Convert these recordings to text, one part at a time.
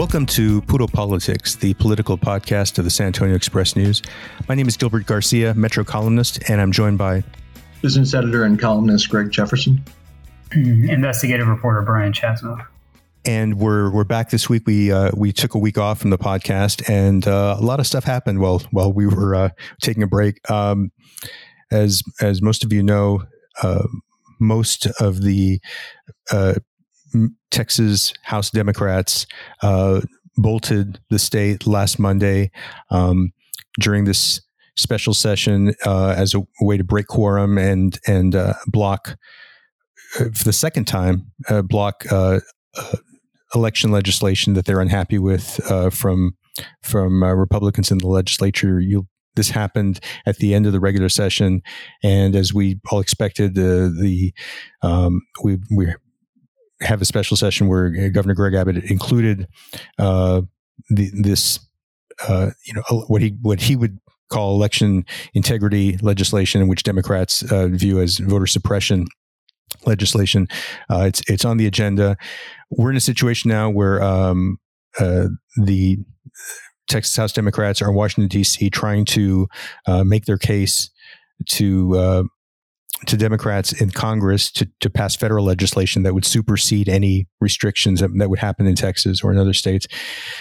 Welcome to Puro Politics, the political podcast of the San Antonio Express News. My name is Gilbert Garcia, Metro columnist, and I'm joined by business editor and columnist Greg Jefferson, investigative reporter Brian Chasnoff. And we're we're back this week. We uh, we took a week off from the podcast, and uh, a lot of stuff happened while while we were uh, taking a break. Um, as as most of you know, uh, most of the uh, Texas House Democrats uh, bolted the state last Monday um, during this special session uh, as a way to break quorum and and uh, block uh, for the second time uh, block uh, election legislation that they're unhappy with from from Republicans in the legislature. You this happened at the end of the regular session, and as we all expected, the um, we we have a special session where uh, Governor Greg Abbott included uh, the, this, uh, you know, what he what he would call election integrity legislation, which Democrats uh, view as voter suppression legislation. Uh, it's it's on the agenda. We're in a situation now where um, uh, the Texas House Democrats are in Washington D.C. trying to make their case to to Democrats in Congress to, to pass federal legislation that would supersede any restrictions that, that would happen in Texas or in other states.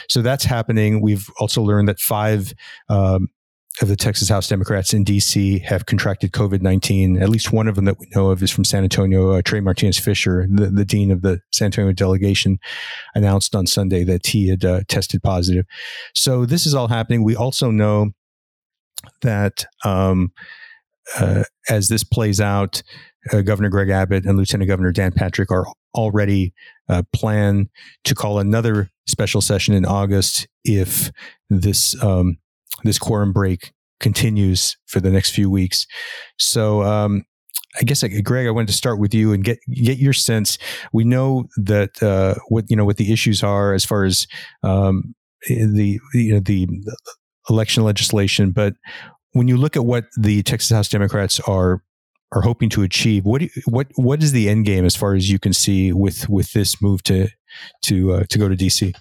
So that's happening. We've also learned that five um, of the Texas House Democrats in D.C. have contracted COVID 19. At least one of them that we know of is from San Antonio. Uh, Trey Martinez Fischer, the, the, dean of the San Antonio delegation, announced on Sunday that he had uh, tested positive. So this is all happening. We also know that um, uh, as this plays out, uh, Governor Greg Abbott and Lieutenant Governor Dan Patrick are already uh, plan to call another special session in August if this um, this quorum break continues for the next few weeks. So. Um, I guess, Greg, I wanted to start with you and get get your sense. We know that uh, what you know what the issues are as far as um, the you know the election legislation, but when you look at what the Texas House Democrats are are hoping to achieve, what what what is the end game as far as you can see with with this move to to uh, to go to DC?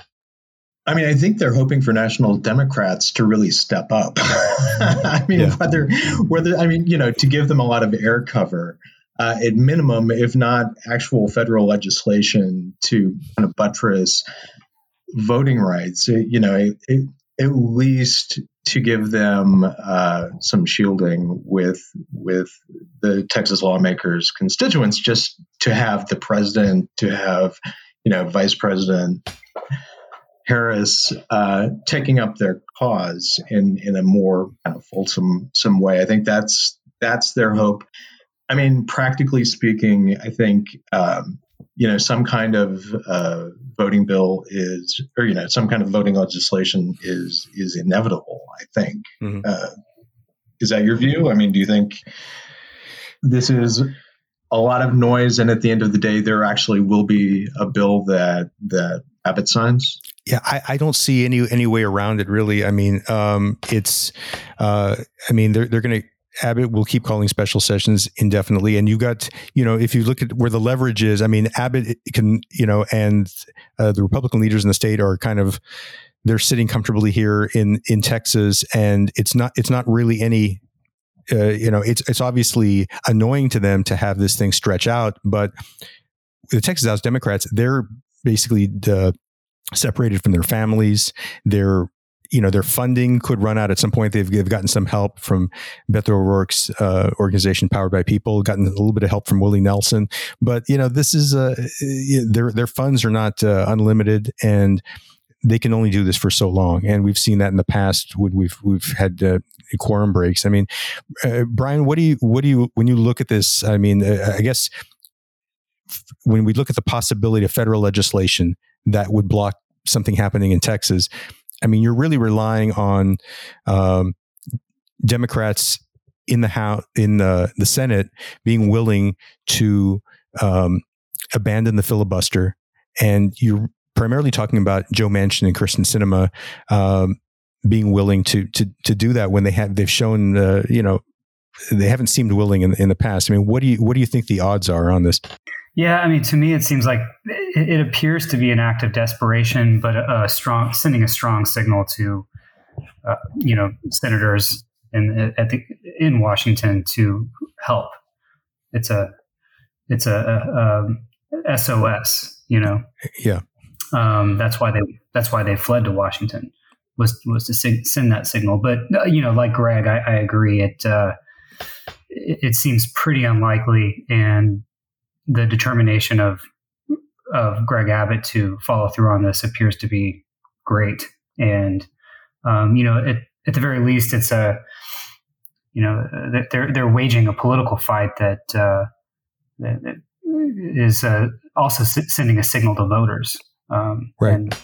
I mean, I think they're hoping for national Democrats to really step up. I mean, yeah. whether whether I mean, you know, to give them a lot of air cover. Uh, at minimum, if not actual federal legislation to kind of buttress voting rights, you know, it, it, at least to give them uh, some shielding with with the Texas lawmakers' constituents, just to have the president, to have you know Vice President Harris uh, taking up their cause in in a more kind of fulsome some way. I think that's that's their hope. I mean, practically speaking, I think um, you know, some kind of uh, voting bill is, or you know, some kind of voting legislation is is inevitable. I think. Mm-hmm. Uh, is that your view? I mean, do you think this is a lot of noise, and at the end of the day, there actually will be a bill that that Abbott signs? Yeah, I, I, don't see any any way around it. Really, I mean, um, it's, uh, I mean, they're they're going to Abbott will keep calling special sessions indefinitely. And you got, you know, if you look at where the leverage is, I mean, Abbott can, you know, and uh, the Republican leaders in the state are kind of, they're sitting comfortably here in in Texas, and it's not it's not really any uh, you know, it's it's obviously annoying to them to have this thing stretch out. But the Texas House Democrats, they're basically uh, separated from their families. They're you know their funding could run out at some point. They've, they've gotten some help from Beto O'Rourke's uh, organization, Powered by People. Gotten a little bit of help from Willie Nelson, but you know this is uh, their their funds are not uh, unlimited, and they can only do this for so long. And we've seen that in the past when we've we've had uh, quorum breaks. I mean, uh, Brian, what do you what do you when you look at this? I mean, uh, I guess when we look at the possibility of federal legislation that would block something happening in Texas, I mean, you're really relying on um, Democrats in the House, in the the Senate, being willing to um, abandon the filibuster, and you're primarily talking about Joe Manchin and Kyrsten Sinema um, being willing to to to do that when they have they've shown uh, you know they haven't seemed willing in in the past. I mean, what do you what do you think the odds are on this? Yeah, I mean, to me, it seems like it, it appears to be an act of desperation, but a, a strong sending a strong signal to uh, you know senators in at the in Washington to help. It's a it's a, a, a SOS, you know. Yeah. Um, that's why they that's why they fled to Washington was was to sig- send that signal. But uh, you know, like Greg, I, I agree. It, uh, it, it seems pretty unlikely, and the determination of of Greg Abbott to follow through on this appears to be great. And um, you know, it, at the very least, it's a you know they're they're waging a political fight that uh, that, is uh, also sending a signal to voters um, right. and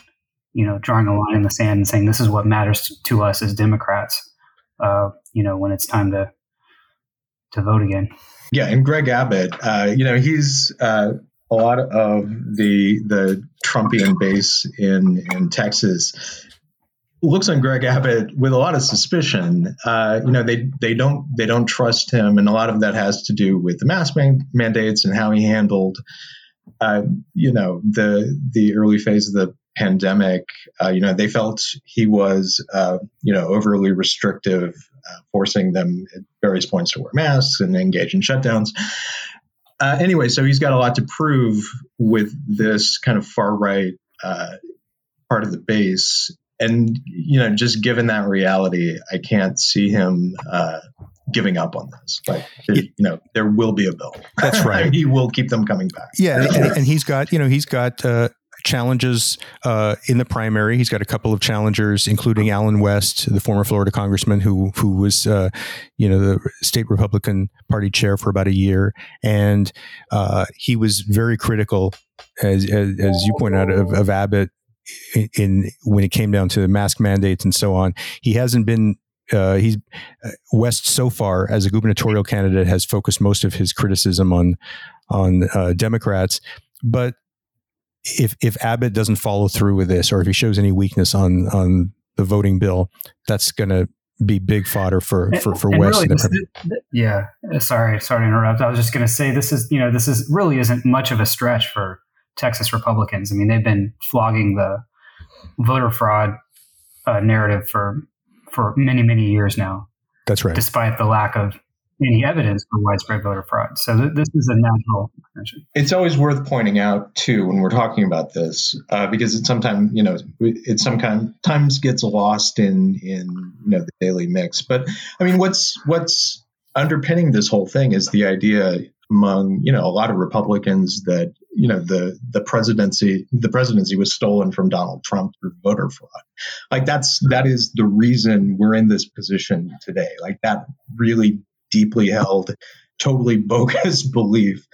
you know drawing a line in the sand and saying this is what matters to us as Democrats. Uh, you know when it's time to to vote again. Yeah, and Greg Abbott, uh, you know, he's uh, a lot of the the Trumpian base in in Texas looks on Greg Abbott with a lot of suspicion. Uh, you know, they they don't they don't trust him, and a lot of that has to do with the mask man- mandates and how he handled uh, you know, the the early phase of the pandemic, uh, you know, they felt he was, uh, you know, overly restrictive, uh, forcing them at various points to wear masks and engage in shutdowns. Uh, anyway, so he's got a lot to prove with this kind of far right uh, part of the base, and you know, just given that reality, I can't see him giving up on this. Like, you know, there will be a bill. That's right. he will keep them coming back. Yeah, and, and he's got you know he's got. Uh, challenges uh, in the primary. He's got a couple of challengers, including Allen West, the former Florida congressman who who was, uh, you know, the state Republican Party chair for about a year, and uh, he was very critical, as as, as you point out, of, of Abbott in, in, when it came down to mask mandates and so on. He hasn't been uh, he's uh, West so far as a gubernatorial candidate has focused most of his criticism on on uh, Democrats, but if if Abbott doesn't follow through with this, or if he shows any weakness on on the voting bill, that's going to be big fodder for for for and West. Really this, yeah, sorry, sorry to interrupt. I was just going to say this is you know this is really isn't much of a stretch for Texas Republicans. I mean, they've been flogging the voter fraud uh, narrative for for many, many years now. That's right. Despite the lack of any evidence for widespread voter fraud. So th- this is a natural extension. It's always worth pointing out too when we're talking about this, uh, because it sometimes you know it sometimes gets lost in in you know the daily mix. But I mean, what's what's underpinning this whole thing is the idea among you know a lot of Republicans that you know the the presidency the presidency was stolen from Donald Trump through voter fraud. Like that's that is the reason we're in this position today. Like that really deeply held, totally bogus belief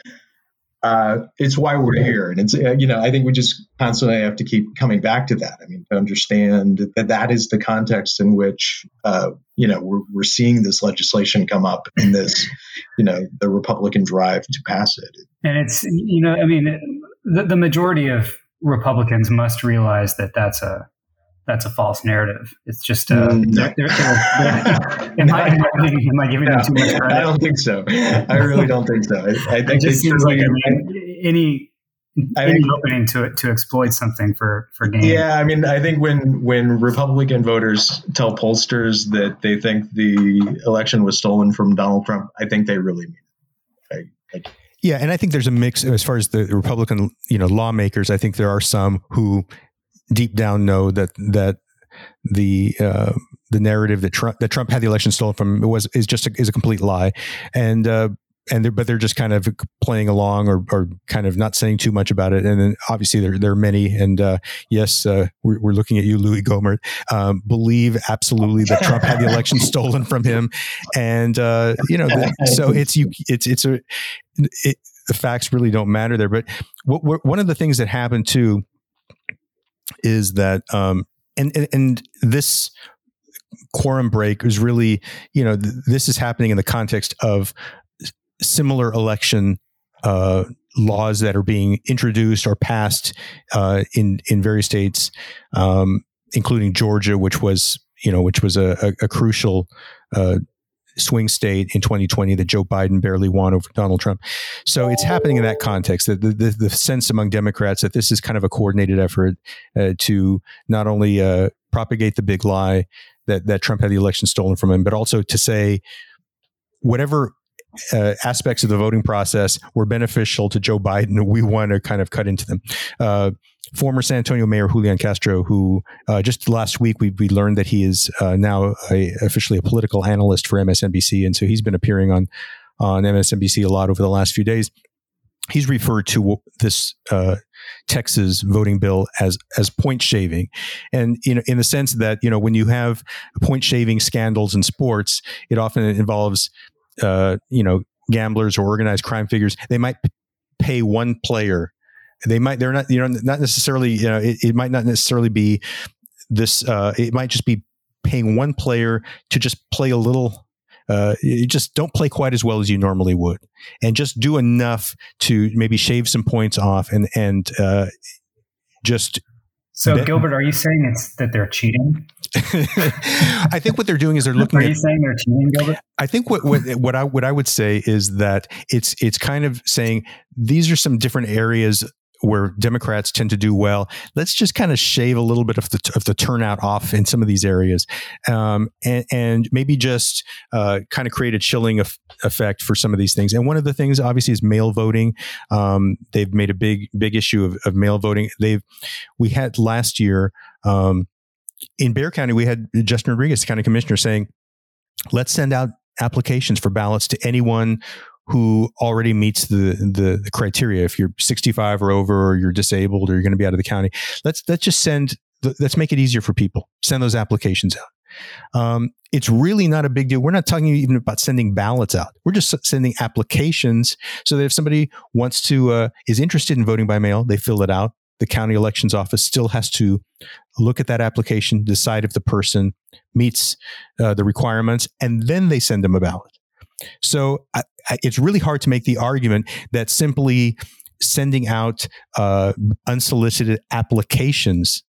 uh, it's why we're here. And it's, uh, you know, I think we just constantly have to keep coming back to that. I mean, to understand that that is the context in which, uh, you know, we're, we're seeing this legislation come up in this, you know, the Republican drive to pass it. And it's, you know, I mean, the, the majority of Republicans must realize that that's a, that's a false narrative. It's just uh, mm, they're, they're, they're, am, I, am, I, am, I, giving no, them too much credit? I don't think so. I really don't think so. I, I think it just seems like any any think, opening to to exploit something for for gain. Yeah, I mean, I think when when Republican voters tell pollsters that they think the election was stolen from Donald Trump, I think they really mean it. I, I, yeah, and I think there's a mix as far as the Republican, you know, lawmakers. I think there are some who deep down know that that the uh, the narrative that Trump that Trump had the election stolen from was is just a, is a complete lie, and uh, and they're, but they're just kind of playing along or, or kind of not saying too much about it. And then obviously there, there are many. And uh, yes, uh, we're, we're, looking at you, Louis Gohmert, um, believe absolutely that Trump had the election stolen from him. And, uh, you know, the, so it's, you, it's, it's a, it, the facts really don't matter there. But what, what, one of the things that happened too is that, um, and, and, and this quorum break is really, you know, th- this is happening in the context of similar election uh, laws that are being introduced or passed uh, in in various states, um, including Georgia, which was you know which was a, a, a crucial uh, swing state in 2020 that Joe Biden barely won over Donald Trump. So it's happening in that context. That the, the, the, sense among Democrats that this is kind of a coordinated effort uh, to not only uh, propagate the big lie that that Trump had the election stolen from him, but also to say whatever uh, aspects of the voting process were beneficial to Joe Biden, we want to kind of cut into them. Uh, former San Antonio Mayor Julian Castro, who uh, just last week we, we learned that he is uh, now a, officially a political analyst for MSNBC, and so he's been appearing on on MSNBC a lot over the last few days. He's referred to this uh, Texas voting bill as as point shaving, and you know, in the sense that you know when you have point shaving scandals in sports, it often involves uh, you know, gamblers or organized crime figures, they might pay one player. They might, they're not, you know, not necessarily, you know, it, it might not necessarily be this, uh, it might just be paying one player to just play a little uh, you just don't play quite as well as you normally would, and just do enough to maybe shave some points off, and and uh, just so, Gilbert, are you saying it's that they're cheating? I think what they're doing is they're looking. Are you saying they're cheating, Gilbert? I think what, what what I what I would say is that it's it's kind of saying these are some different areas where Democrats tend to do well. Let's just kind of shave a little bit of the of the turnout off in some of these areas, um, and, and, maybe just uh, kind of create a chilling effect for some of these things. And one of the things, obviously, is mail voting. Um, they've made a big big issue of, of, mail voting. They've we had last year um, in Bexar County, we had Justin Rodriguez, the county commissioner, saying, "Let's send out." applications for ballots to anyone who already meets the, the, the criteria. If you're 65 or over, or you're disabled, or you're going to be out of the county, let's let's just send. Let's make it easier for people. Send those applications out. Um, it's really not a big deal. We're not talking even about sending ballots out. We're just sending applications so that if somebody wants to uh, is interested in voting by mail, they fill it out. The county elections office still has to look at that application, decide if the person meets uh, the requirements, and then they send them a ballot. So I, I, it's really hard to make the argument that simply sending out uh, unsolicited applications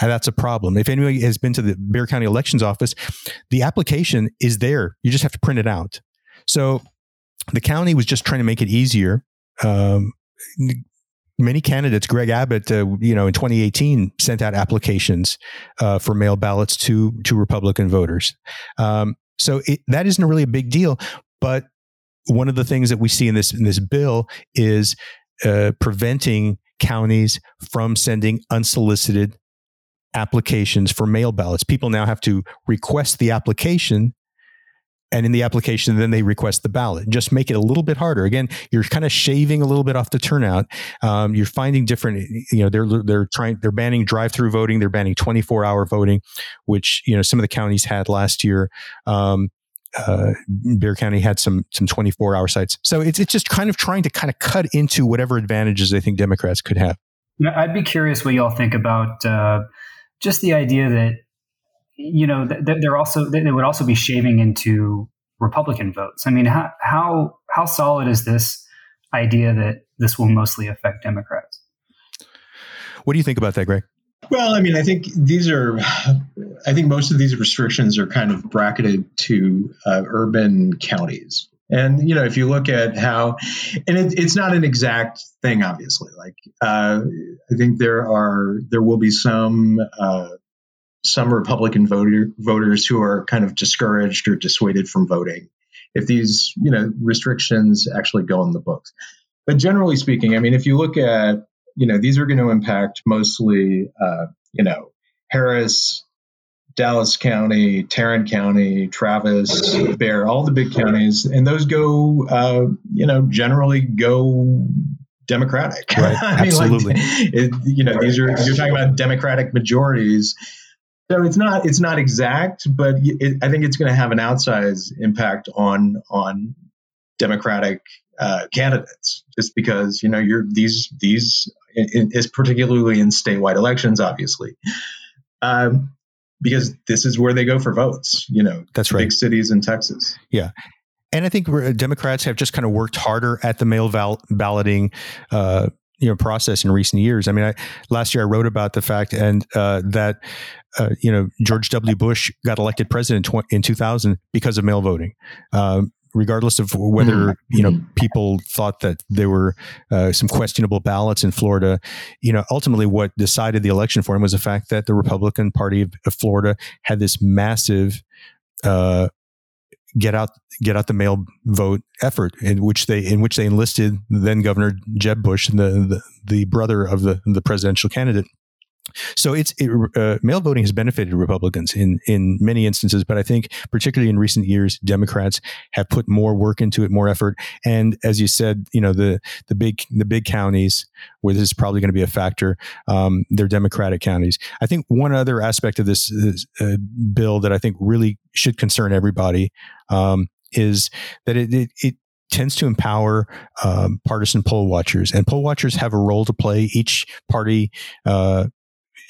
that's a problem. If anybody has been to the Bexar County Elections Office, the application is there. You just have to print it out. So the county was just trying to make it easier. Um, many candidates, Greg Abbott, uh, you know, in 2018 sent out applications uh, for mail ballots to to Republican voters. Um, so it, that isn't really a big deal. But one of the things that we see in this in this bill is uh, preventing counties from sending unsolicited applications for mail ballots. People now have to request the application and in the application then they request the ballot just make it a little bit harder again you're kind of shaving a little bit off the turnout um, you're finding different you know they're they're trying they're banning drive-through voting they're banning 24 hour voting which you know some of the counties had last year um, uh, Bexar County had some some 24 hour sites. So it's it's just kind of trying to kind of cut into whatever advantages they think Democrats could have. I'd be curious what y'all think about uh, just the idea that you know th- they're also they would also be shaving into Republican votes. I mean, how how how solid is this idea that this will mostly affect Democrats? What do you think about that, Greg? Well, I mean, I think these are, I think most of these restrictions are kind of bracketed to uh, urban counties. And you know, if you look at how, and it, it's not an exact thing, obviously. Like uh, I think there are there will be some uh, some Republican voter, voters who are kind of discouraged or dissuaded from voting if these you know restrictions actually go on the books. But generally speaking, I mean, if you look at you know these are going to impact mostly uh, you know Harris, Dallas County, Tarrant County, Travis, Bexar, all the big counties, and those go, uh, you know, generally go Democratic. Right. I mean, Absolutely. Like, it, you know, these are you're talking about Democratic majorities. So it's not it's not exact, but it, I think it's going to have an outsized impact on on Democratic uh, candidates, just because you know you're these these is particularly in statewide elections, obviously. Um, because this is where they go for votes. You know, that's right. Big cities in Texas. Yeah. And I think Democrats have just kind of worked harder at the mail val- balloting, uh, you know, process in recent years. I mean, I, last year I wrote about the fact and uh, that uh, you know George W. Bush got elected president tw- in 2000 because of mail voting. Um, regardless of whether mm-hmm. you know people thought that there were uh, some questionable ballots in Florida. You know, ultimately, what decided the election for him was the fact that the Republican Party of, of Florida had this massive. Uh, get out get out the mail vote effort in which they in which they enlisted then governor Jeb Bush the, the the brother of the the presidential candidate so it's it, uh, mail voting has benefited Republicans in in many instances, but I think particularly in recent years, Democrats have put more work into it, more effort. And as you said, you know the the big the big counties where this is probably going to be a factor, um, they're Democratic counties. I think one other aspect of this, this uh, bill that I think really should concern everybody um, is that it, it, it tends to empower um, partisan poll watchers, and poll watchers have a role to play. Each party uh,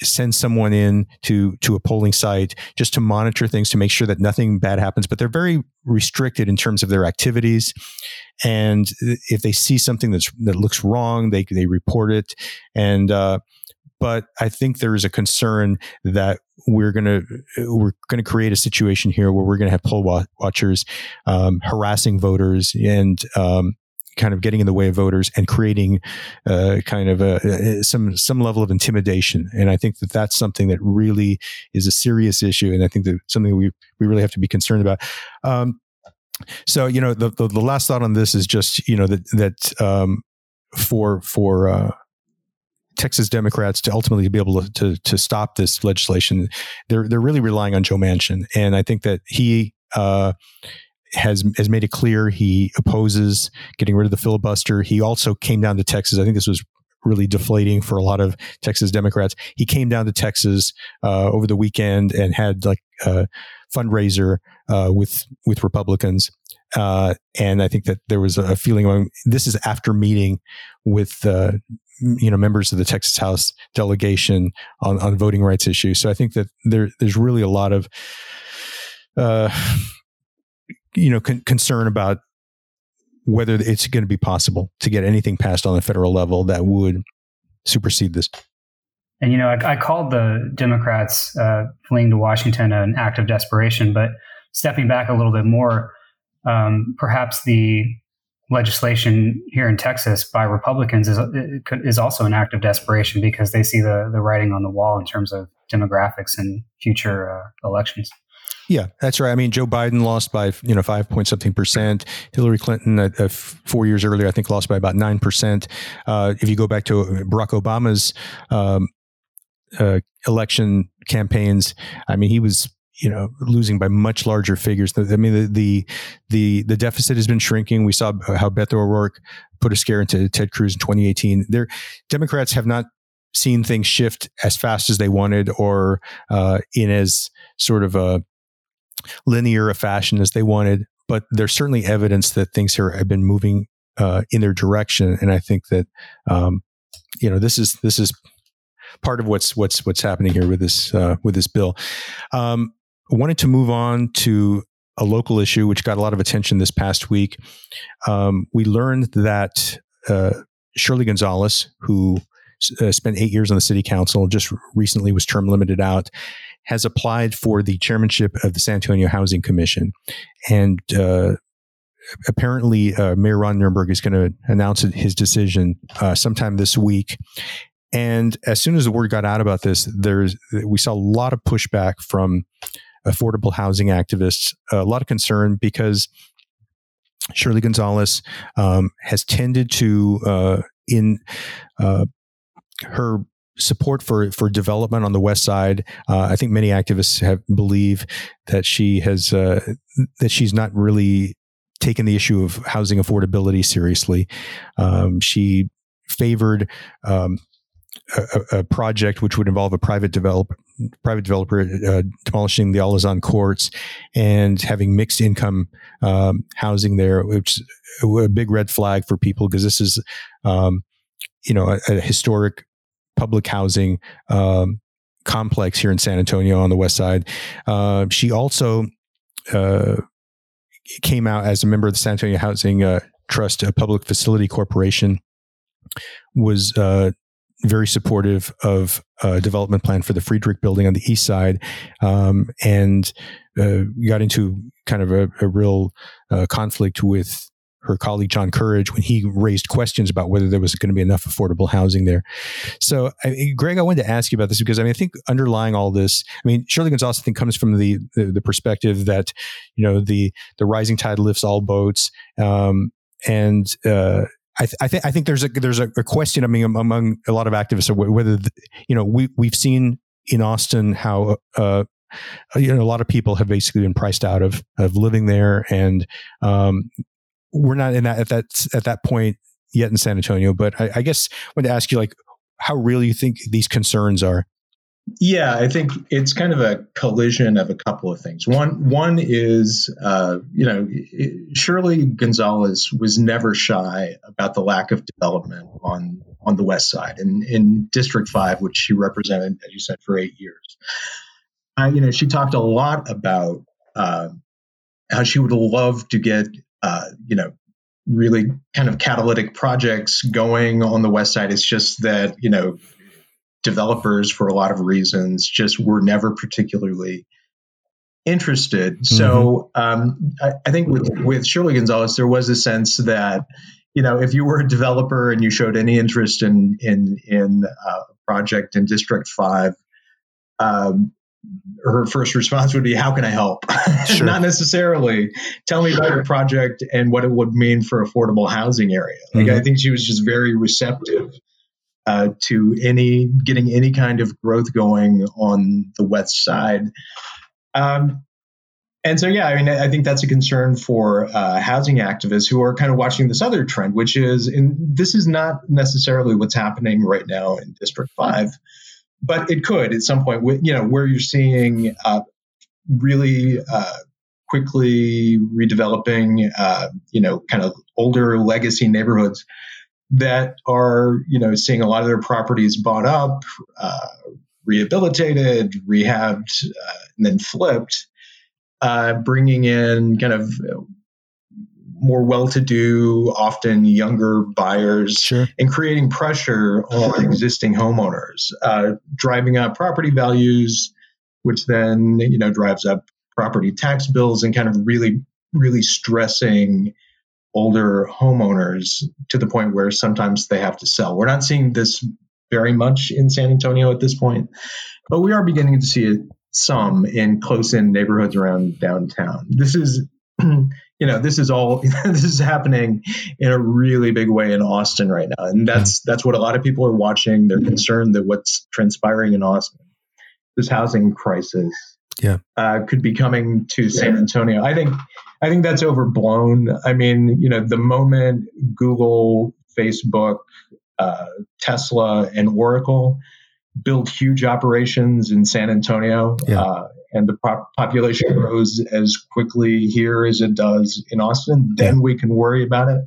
send someone in to to a polling site just to monitor things to make sure that nothing bad happens but they're very restricted in terms of their activities. And if they see something that's that looks wrong they they report it. And uh, but I think there is a concern that we're to we're to create a situation here where we're to have poll watchers um, harassing voters and um, kind of getting in the way of voters and creating uh, kind of a, some some level of intimidation. And I think that that's something that really is a serious issue, and I think that something we we really have to be concerned about. Um, so you know, the, the, the last thought on this is just you know that that um, for for uh, Texas Democrats to ultimately be able to, to, to stop this legislation, they're they're really relying on Joe Manchin, and I think that he uh, has has made it clear he opposes getting rid of the filibuster. He also came down to Texas. I think this was really deflating for a lot of Texas Democrats. He came down to Texas uh, over the weekend and had like a fundraiser uh, with with Republicans. Uh, and I think that there was a feeling among this is after meeting with uh, you know members of the Texas House delegation on, on voting rights issues. So I think that there there's really a lot of uh, you know con- concern about whether it's going to be possible to get anything passed on the federal level that would supersede this. And you know, I, I called the Democrats uh, fleeing to Washington an act of desperation, but stepping back a little bit more, um, perhaps the legislation here in Texas by Republicans is is also an act of desperation because they see the the writing on the wall in terms of demographics and future uh, elections. Yeah, that's right. I mean, Joe Biden lost by you know five point something percent. Hillary Clinton, uh, uh, four years earlier, I think lost by about nine percent. Uh, if you go back to Barack Obama's um, uh, election campaigns, I mean, he was you know losing by much larger figures. I mean, the the the, the deficit has been shrinking. We saw how Beto O'Rourke put a scare into Ted Cruz in 2018. There, Democrats have not seen things shift as fast as they wanted or uh, in as sort of a linear a fashion as they wanted, but there's certainly evidence that things here have been moving uh, in their direction, and I think that um, you know this is this is part of what's what's what's happening here with this uh, with this bill. Um, wanted to move on to a local issue which got a lot of attention this past week. Um, we learned that uh, Shirley Gonzales, who uh, spent eight years on the city council, just recently was term limited out, has applied for the chairmanship of the San Antonio Housing Commission. And uh, apparently, uh, Mayor Ron Nirenberg is going to announce his decision uh, sometime this week. And as soon as the word got out about this, there's we saw a lot of pushback from affordable housing activists, a lot of concern because Shirley Gonzales um, has tended to uh, in uh, her support for for development on the west side. Uh, I think many activists have believe that she has uh, that she's not really taken the issue of housing affordability seriously. Um, she favored um, a, a, project which would involve a private developer private developer uh, demolishing the Alazan courts and having mixed income um, housing there, which a big red flag for people because this is, um, you know, a, a, historic public housing um, complex here in San Antonio on the west side. Uh, she also uh, came out as a member of the San Antonio Housing uh, Trust, a public facility corporation. Was uh, very supportive of a development plan for the Friedrich building on the east side, um, and uh, got into kind of a, a real uh, conflict with her colleague John Courage when he raised questions about whether there was going to be enough affordable housing there. So, I, Greg, I wanted to ask you about this because I mean, I think underlying all this, I mean, Shirley Gonzales, I think, comes from the, the, the perspective that you know the the rising tide lifts all boats, um, and uh, I, th- I think I think there's a there's a, a, question. I mean, among a lot of activists, whether the, you know we we've seen in Austin how uh, you know a lot of people have basically been priced out of of living there, and um, we're not in that at that at that point yet in San Antonio. But I, I guess I want to ask you like how real you think these concerns are. Yeah, I think it's kind of a collision of a couple of things. One, one is, uh, you know, Shirley Gonzales was never shy about the lack of development on on the west side, and in District Five, which she represented, as you said, for eight years. Uh, you know, she talked a lot about uh, how she would love to get, uh, you know, really kind of catalytic projects going on the west side. It's just that you know developers, for a lot of reasons, just were never particularly interested. Mm-hmm. So um, I, I, think with, with Shirley Gonzales, there was a sense that you know if you were a developer and you showed any interest in in in uh, a project in District Five. Um, her first response would be, "How can I help?" Sure. Not necessarily, "Tell me about your project and what it would mean for affordable housing area." Like mm-hmm. I think she was just very receptive uh, to any getting any kind of growth going on the west side. Um, and so, yeah, I mean, I think that's a concern for uh, housing activists who are kind of watching this other trend, which is, and this is not necessarily what's happening right now in District Five, but it could at some point. You know, where you're seeing uh, really uh, quickly redeveloping, uh, you know, kind of older legacy neighborhoods that are, you know, seeing a lot of their properties bought up, uh, rehabilitated, rehabbed, uh, and then flipped, uh, bringing in kind of more well-to-do, often younger buyers, sure. and creating pressure on existing homeowners, uh, driving up property values, which then you know drives up property tax bills and kind of really, really stressing older homeowners to the point where sometimes they have to sell. We're not seeing this very much in San Antonio at this point, but we are beginning to see it some in close in neighborhoods around downtown. This is you know this is all this is happening in a really big way in Austin right now. And that's that's what a lot of people are watching. They're concerned that what's transpiring in Austin this housing crisis yeah. uh, could be coming to San Antonio. I think I think that's overblown. I mean, you know, the moment Google, Facebook, uh, Tesla, and Oracle build huge operations in San Antonio, yeah. uh, and the pop- population grows as quickly here as it does in Austin, then we can worry about it.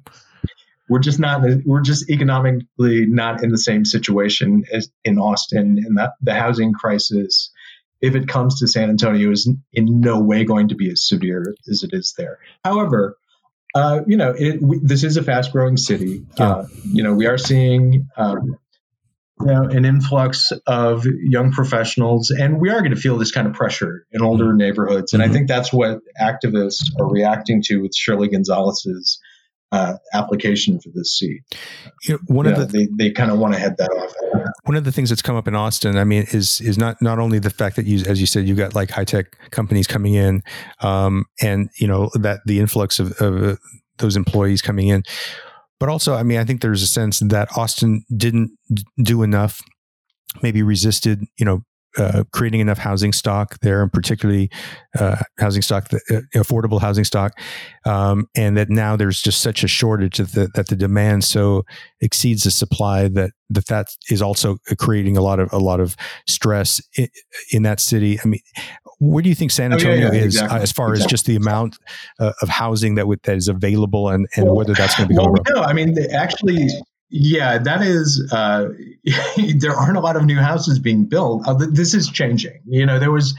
We're just not. We're just economically not in the same situation as in Austin, and that the housing crisis if it comes to San Antonio, is in no way going to be as severe as it is there. However, uh, you know, it, we, this is a fast-growing city. Yeah. Uh, you know, we are seeing um, you know, an influx of young professionals, and we are going to feel this kind of pressure in older mm-hmm. neighborhoods. And mm-hmm. I think that's what activists are reacting to with Shirley Gonzales's uh, application for this seat. You know, one of the they, they kind of want to head that off. One of the things that's come up in Austin, I mean, is is not not only the fact that you, as you said, you got like high tech companies coming in, um, and you know that the influx of, of uh, those employees coming in, but also, I mean, I think there's a sense that Austin didn't do enough, maybe resisted, you know, uh, creating enough housing stock there, and particularly uh, housing stock, uh, affordable housing stock, um, and that now there's just such a shortage that the, that the demand so exceeds the supply that that that is also creating a lot of a lot of stress in, in that city. I mean, where do you think San Antonio oh, yeah, yeah, is exactly. uh, as far exactly. as just the amount uh, of housing that w- that is available and, and well, whether that's going to be well, no, I mean, actually, yeah, that is. Uh, there aren't a lot of new houses being built. Uh, this is changing. You know, there was,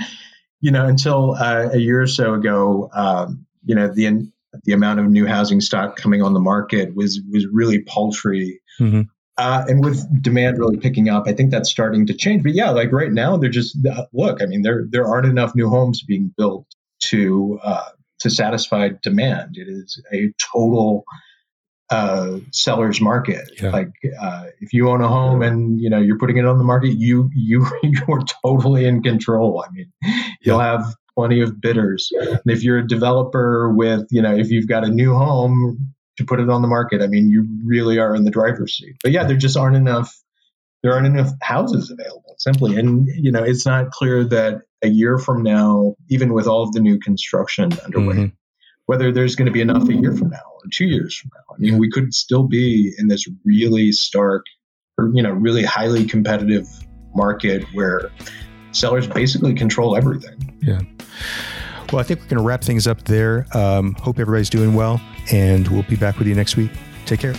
you know, until uh, a year or so ago, um, you know, the the amount of new housing stock coming on the market was was really paltry. Mm-hmm. Uh, and with demand really picking up, I think that's starting to change. But yeah, like right now, they're just uh, look. I mean, there there aren't enough new homes being built to uh, to satisfy demand. It is a total uh, seller's market. Yeah. Like uh, if you own a home and you know you're putting it on the market, you you you are totally in control. I mean, you'll yeah. have plenty of bidders. And if you're a developer with you know if you've got a new home to put it on the market, I mean, you really are in the driver's seat. But yeah, there just aren't enough. There aren't enough houses available simply, and you know it's not clear that a year from now, even with all of the new construction underway. Mm-hmm whether there's going to be enough a year from now or two years from now. I mean, we could still be in this really stark or, you know, really highly competitive market where sellers basically control everything. Yeah. Well, I think we're going to wrap things up there. Um, hope everybody's doing well, and we'll be back with you next week. Take care.